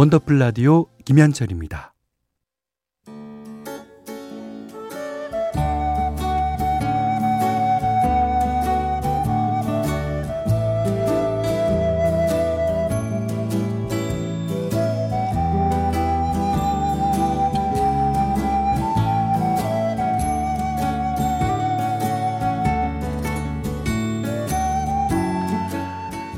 원더풀 라디오 김현철입니다.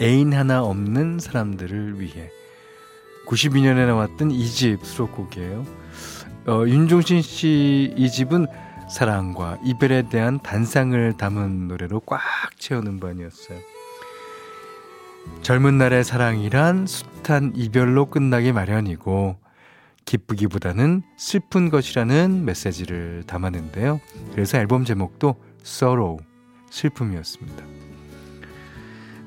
애인 하나 없는 사람들을 위해 92년에 나왔던 이 집 수록곡이에요. 어, 윤종신 씨 이 집은 사랑과 이별에 대한 단상을 담은 노래로 꽉 채운 음반이었어요. 젊은 날의 사랑이란 숱한 이별로 끝나기 마련이고 기쁘기보다는 슬픈 것이라는 메시지를 담았는데요. 그래서 앨범 제목도 Sorrow, 슬픔이었습니다.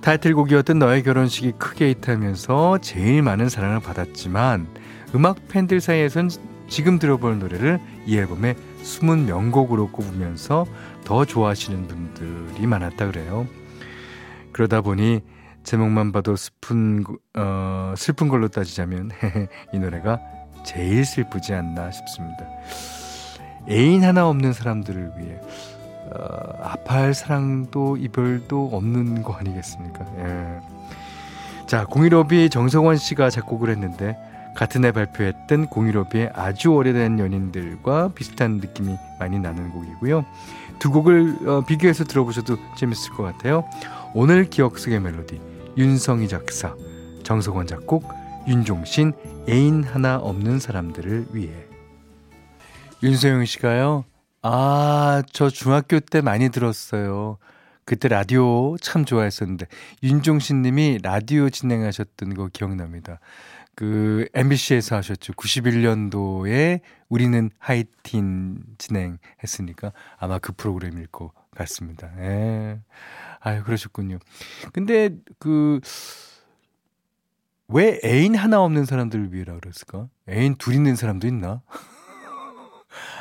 타이틀곡이었던 너의 결혼식이 크게 히트하면서 제일 많은 사랑을 받았지만 음악 팬들 사이에선 지금 들어볼 노래를 이 앨범의 숨은 명곡으로 꼽으면서 더 좋아하시는 분들이 많았다 그래요. 그러다 보니 제목만 봐도 슬픈 어, 슬픈 걸로 따지자면 이 노래가 제일 슬프지 않나 싶습니다. 애인 하나 없는 사람들을 위해 어, 아파할 사랑도 이별도 없는 거 아니겠습니까? 예. 자, 공일오비 정성원 씨가 작곡을 했는데 같은 해 발표했던 공일오비의 아주 오래된 연인들과 비슷한 느낌이 많이 나는 곡이고요. 두 곡을 어, 비교해서 들어보셔도 재밌을 것 같아요. 오늘 기억 속의 멜로디 윤성희 작사, 정성원 작곡, 윤종신 애인 하나 없는 사람들을 위해 윤소영 씨가요. 아, 저 중학교 때 많이 들었어요. 그때 라디오 참 좋아했었는데 윤종신 님이 라디오 진행하셨던 거 기억납니다. 그 MBC에서 하셨죠. 91년도에 우리는 하이틴 진행했으니까 아마 그 프로그램일 것 같습니다. 예. 아유, 그러셨군요. 근데 그 왜 애인 하나 없는 사람들을 위해라 그랬을까? 애인 둘 있는 사람도 있나?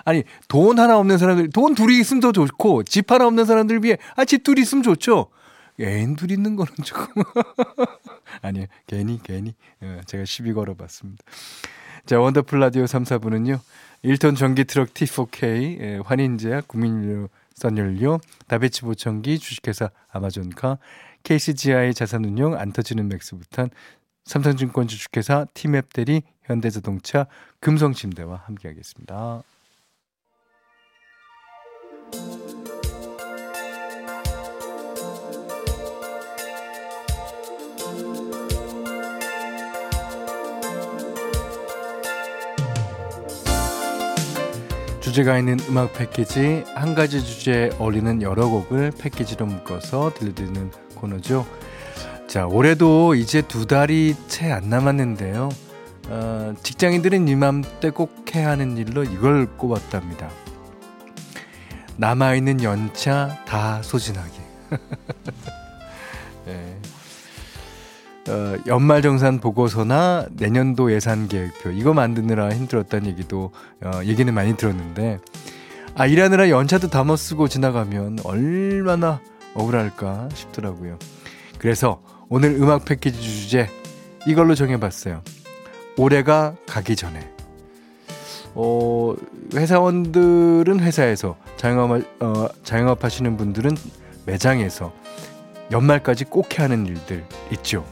아니 돈 하나 없는 사람들 돈 둘이 있으면 더 좋고 집 하나 없는 사람들 위해 아 집 둘이 있으면 좋죠. 애인 둘 있는 거는 조금 아니에요. 괜히 괜히 예, 제가 시비 걸어봤습니다. 자 원더풀 라디오 3, 4부는요. 1톤 전기 트럭 T4K 예, 환인제약 국민연료 선연료 다베치 보청기 주식회사 아마존카 KCGI 자산운용 안 터지는 맥스부탄 삼성증권 주식회사 티맵 대리 현대자동차 금성침대와 함께하겠습니다. 주제가 있는 음악 패키지 한 가지 주제에 어울리는 여러 곡을 패키지로 묶어서 들려드리는 코너죠. 자 올해도 이제 두 달이 채 안 남았는데요. 어, 직장인들은 이맘때 꼭 해야 하는 일로 이걸 꼽았답니다. 남아있는 연차 다 소진하기. 네. 어, 연말정산 보고서나 내년도 예산 계획표 이거 만드느라 힘들었다는 얘기도 어, 얘기는 많이 들었는데 아 일하느라 연차도 다못 쓰고 지나가면 얼마나 억울할까 싶더라고요. 그래서 오늘 음악 패키지 주제 이걸로 정해봤어요. 올해가 가기 전에. 어, 회사원들은 회사에서 자영업, 어, 자영업 하시는 분들은 매장에서 연말까지 꼭 해야 하는 일들 있죠.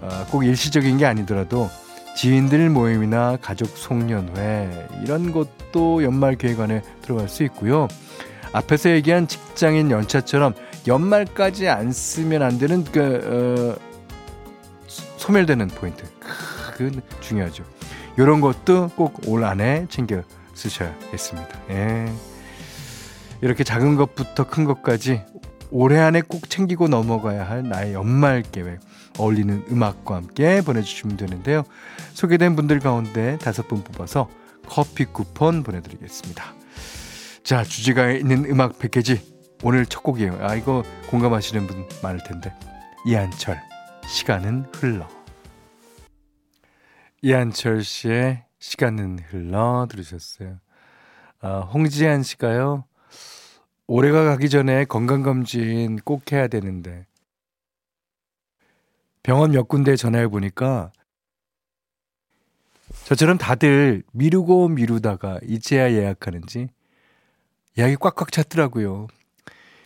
어, 꼭 일시적인 게 아니더라도 지인들 모임이나 가족 송년회 이런 것도 연말 계획 안에 들어갈 수 있고요. 앞에서 얘기한 직장인 연차처럼 연말까지 안 쓰면 안 되는 그 어, 소멸되는 포인트. 그 중요하죠. 이런 것도 꼭 올 안에 챙겨 쓰셔야겠습니다. 예. 이렇게 작은 것부터 큰 것까지 올해 안에 꼭 챙기고 넘어가야 할 나의 연말 계획. 어울리는 음악과 함께 보내주시면 되는데요. 소개된 분들 가운데 다섯 분 뽑아서 커피 쿠폰 보내드리겠습니다. 자, 주제가 있는 음악 패키지 오늘 첫 곡이에요. 아, 이거 공감하시는 분 많을 텐데. 이한철, 시간은 흘러. 이한철 씨의 시간은 흘러 들으셨어요. 아, 홍지한 씨가요. 올해가 가기 전에 건강검진 꼭 해야 되는데. 병원 몇 군데 전화해 보니까 저처럼 다들 미루고 미루다가 이제야 예약하는지 예약이 꽉꽉 찼더라고요.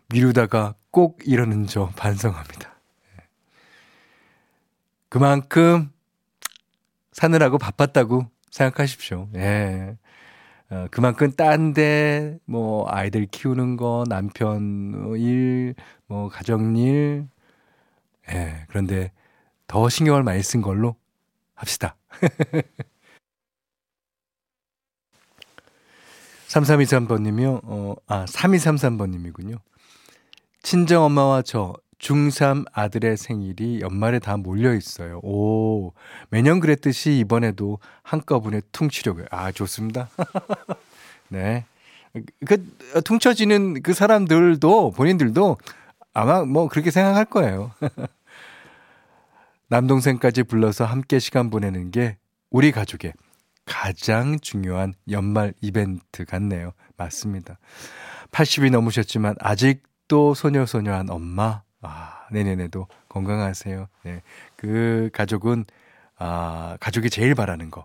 미루다가 꼭 이러는 저 반성합니다. 그만큼 사느라고 바빴다고 생각하십시오. 예. 어, 그만큼 딴 데, 뭐, 아이들 키우는 거, 남편 일, 뭐, 가정 일, 예. 그런데 더 신경을 많이 쓴 걸로 합시다. 3323번님이요. 어, 아, 3233번님이군요. 친정 엄마와 저 중3 아들의 생일이 연말에 다 몰려 있어요. 오, 매년 그랬듯이 이번에도 한꺼번에 퉁치려고요. 아, 좋습니다. 네. 그, 퉁쳐지는 그 사람들도, 본인들도 아마 뭐 그렇게 생각할 거예요. 남동생까지 불러서 함께 시간 보내는 게 우리 가족의 가장 중요한 연말 이벤트 같네요. 맞습니다. 80이 넘으셨지만 아직도 소녀소녀한 엄마. 아, 내년에도 건강하세요. 네. 그 가족은, 아, 가족이 제일 바라는 거.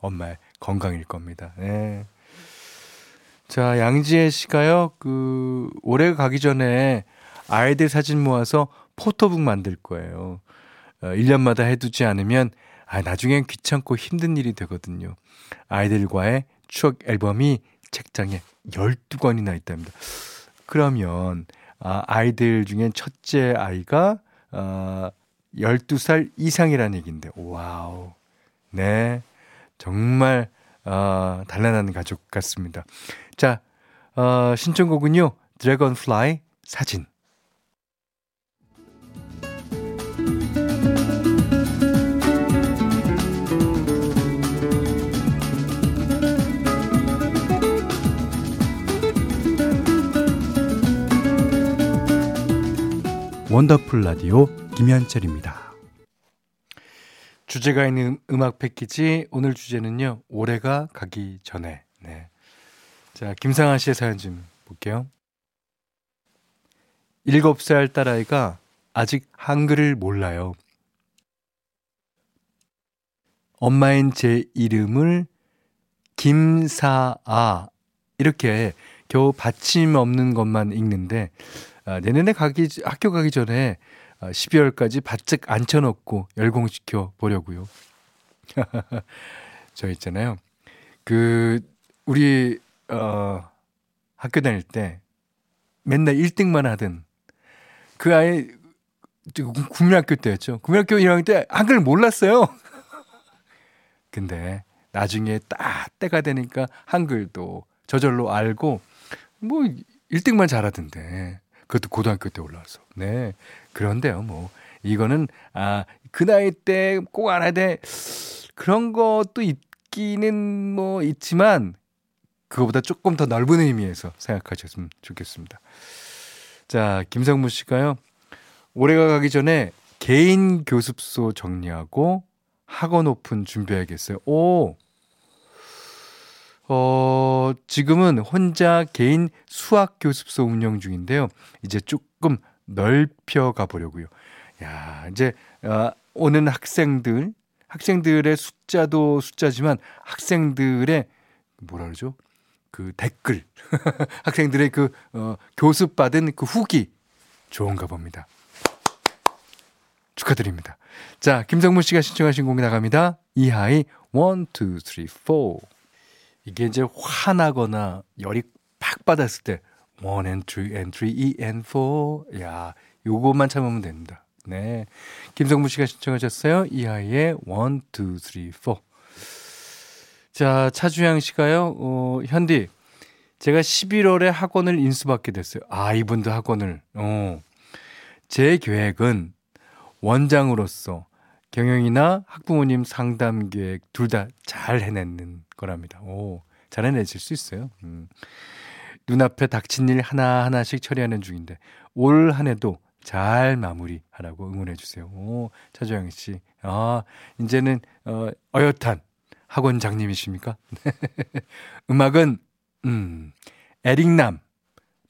엄마의 건강일 겁니다. 네. 자, 양지혜 씨가요, 그, 올해 가기 전에 아이들 사진 모아서 포토북 만들 거예요. 어, 1년마다 해두지 않으면 아, 나중엔 귀찮고 힘든 일이 되거든요. 아이들과의 추억 앨범이 책장에 12권이나 있답니다. 그러면, 아, 아이들 중엔 첫째 아이가, 어, 12살 이상이라는 얘기인데, 와우. 네. 정말, 어, 단란한 가족 같습니다. 자, 어, 신청곡은요, 드래곤플라이 사진. 원더풀 라디오 김현철입니다. 주제가 있는 음악 패키지 오늘 주제는요. 올해가 가기 전에. 네. 자, 김상아 씨의 사연 좀 볼게요. 7살 딸아이가 아직 한글을 몰라요. 엄마인 제 이름을 김사아 이렇게 겨우 받침 없는 것만 읽는데 아, 내년에 가기 학교 가기 전에 12월까지 아, 바짝 앉혀놓고 열공시켜 보려고요. 저 있잖아요. 그 우리 어 학교 다닐 때 맨날 1등만 하던 그 아이 국민학교 때였죠. 국민학교 1학년 때 한글 몰랐어요. 근데 나중에 딱 때가 되니까 한글도 저절로 알고 뭐 1등만 잘하던데. 그것도 고등학교 때 올라와서. 네. 그런데요, 뭐. 이거는, 아, 그 나이 때 꼭 알아야 돼. 그런 것도 있기는 뭐 있지만, 그거보다 조금 더 넓은 의미에서 생각하셨으면 좋겠습니다. 자, 김성무 씨가요. 올해가 가기 전에 개인 교습소 정리하고 학원 오픈 준비해야겠어요. 오! 어, 지금은 혼자 개인 수학 교습소 운영 중인데요. 이제 조금 넓혀 가 보려고요. 야, 이제 어, 오는 학생들, 학생들의 숫자도 숫자지만 학생들의 뭐라 그러죠? 그 댓글, 학생들의 그 어, 교습 받은 그 후기 좋은가 봅니다. 축하드립니다. 자, 김성문 씨가 신청하신 곡이 나갑니다. 이하이 1, 2, 3, 4. 이게 이제 화나거나 열이 팍 받았을 때 one and two and three e and four 야 요것만 참으면 됩니다. 네. 김성무 씨가 신청하셨어요. 이하이의 one two three four. 자 차주양 씨가요. 어, 현디 제가 11월에 학원을 인수받게 됐어요. 아 이분도 학원을. 어. 제 계획은 원장으로서 경영이나 학부모님 상담 계획 둘 다 잘 해내는 거랍니다. 오, 잘 해내실 수 있어요. 음. 눈앞에 닥친 일 하나하나씩 처리하는 중인데 올 한 해도 잘 마무리하라고 응원해 주세요. 오, 차조영 씨. 아, 이제는 어, 어엿한 학원장님이십니까? 음악은 음, 에릭남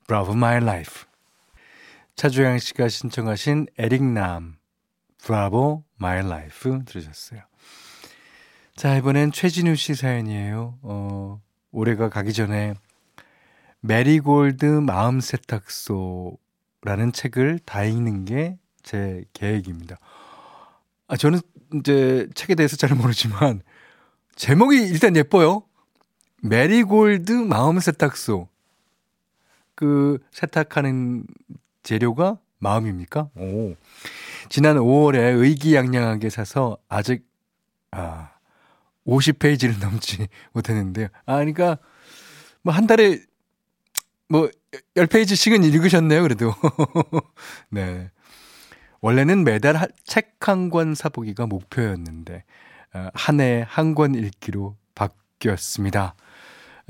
Bravo My Life. 차주양 씨가 신청하신 에릭남 Bravo My Life 들으셨어요. 자, 이번엔 최진우 씨 사연이에요. 어, 올해가 가기 전에 메리골드 마음 세탁소라는 책을 다 읽는 게 제 계획입니다. 아, 저는 이제 책에 대해서 잘 모르지만 제목이 일단 예뻐요. 메리골드 마음 세탁소. 그 세탁하는 재료가 마음입니까? 오. 지난 5월에 의기양양하게 사서 아직 아 50페이지를 넘지 못했는데요. 아 그러니까 뭐 한 달에 뭐 10페이지씩은 읽으셨네요, 그래도. 네. 원래는 매달 책 한 권 사보기가 목표였는데 어, 한해 한권 읽기로 바뀌었습니다.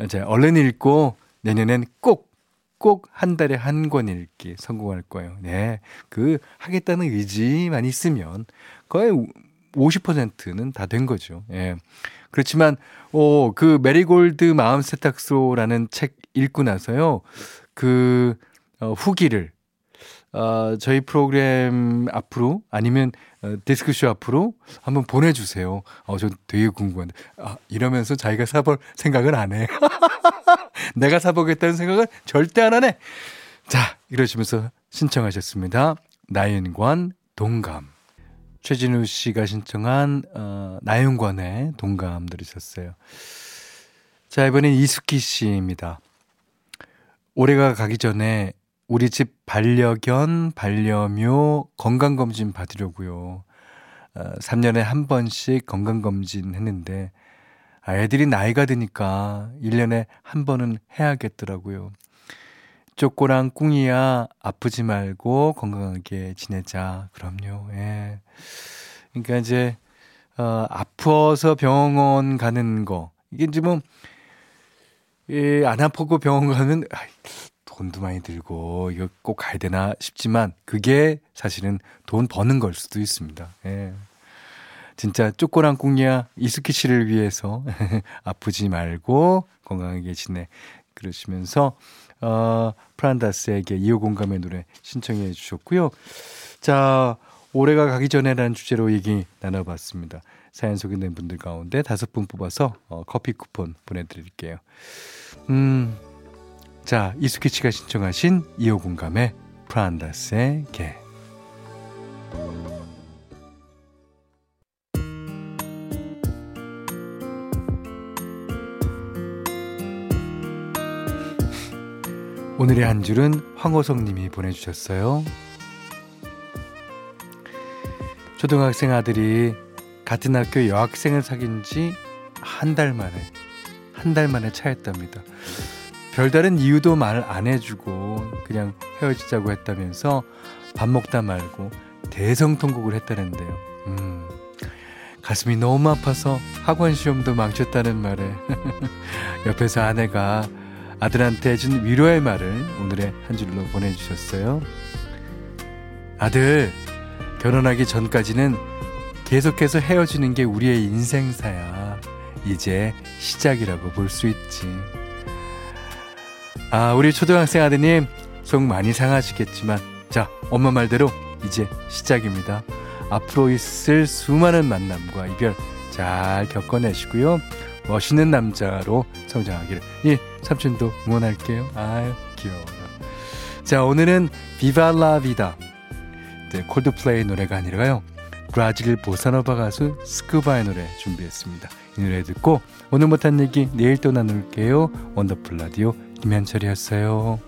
이제 얼른 읽고 내년엔 꼭, 꼭 한 달에 한 권 읽기 성공할 거예요. 네. 그 하겠다는 의지만 있으면 거의 50%는 다 된 거죠. 예. 그렇지만, 어, 그 메리골드 마음 세탁소라는 책 읽고 나서요, 그, 어, 후기를, 어, 저희 프로그램 앞으로 아니면 어, 디스크쇼 앞으로 한번 보내주세요. 어, 전 되게 궁금한데. 아, 이러면서 자기가 사볼 생각은 안 해. 내가 사보겠다는 생각은 절대 안 하네. 자, 이러시면서 신청하셨습니다. 나윤관 동감. 최진우 씨가 신청한 어, 나윤관의 동감 들으셨어요. 자, 이번엔 이숙기 씨입니다. 올해가 가기 전에 우리 집 반려견, 반려묘 건강검진 받으려고요. 어, 3년에 한 번씩 건강검진 했는데, 아, 애들이 나이가 드니까 1년에 한 번은 해야겠더라고요. 쪼꼬랑 꿍이야, 아프지 말고 건강하게 지내자. 그럼요, 예. 그러니까 이제, 어, 아파서 병원 가는 거. 이게 이제 뭐, 예, 안 아프고 병원 가면, 아이, 돈도 많이 들고 이거 꼭 가야 되나 싶지만 그게 사실은 돈 버는 걸 수도 있습니다. 예. 진짜 쪼꼬랑 꿍이야 이스키 씨를 위해서 아프지 말고 건강하게 지내 그러시면서 어 프란다스에게 이호 공감의 노래 신청해 주셨고요. 자 올해가 가기 전에라는 주제로 얘기 나눠봤습니다. 사연 소개된 분들 가운데 다섯 분 뽑아서 어, 커피 쿠폰 보내드릴게요. 음. 자, 이수키 씨가 신청하신 이호공감의 프란다스의 개. 오늘의 한 줄은 황호성 님이 보내주셨어요. 초등학생 아들이 같은 학교 여학생을 사귄 지 한 달 만에, 한 달 만에 차였답니다. 별다른 이유도 말 안 해주고 그냥 헤어지자고 했다면서 밥 먹다 말고 대성통곡을 했다는데요. 음, 가슴이 너무 아파서 학원 시험도 망쳤다는 말에 옆에서 아내가 아들한테 해준 위로의 말을 오늘의 한 줄로 보내주셨어요. 아들, 결혼하기 전까지는 계속해서 헤어지는 게 우리의 인생사야. 이제 시작이라고 볼 수 있지. 아, 우리 초등학생 아드님 속 많이 상하시겠지만 자, 엄마 말대로 이제 시작입니다. 앞으로 있을 수많은 만남과 이별 잘 겪어내시고요. 멋있는 남자로 성장하기를. 예, 삼촌도 응원할게요. 아유, 귀여워요. 자, 오늘은 비발라 비다. 네, 콜드플레이 노래가 아니라요. 브라질 보사노바 가수 스쿠바의 노래 준비했습니다. 이 노래 듣고 오늘 못한 얘기 내일 또 나눌게요. 원더풀 라디오 김현철이었어요.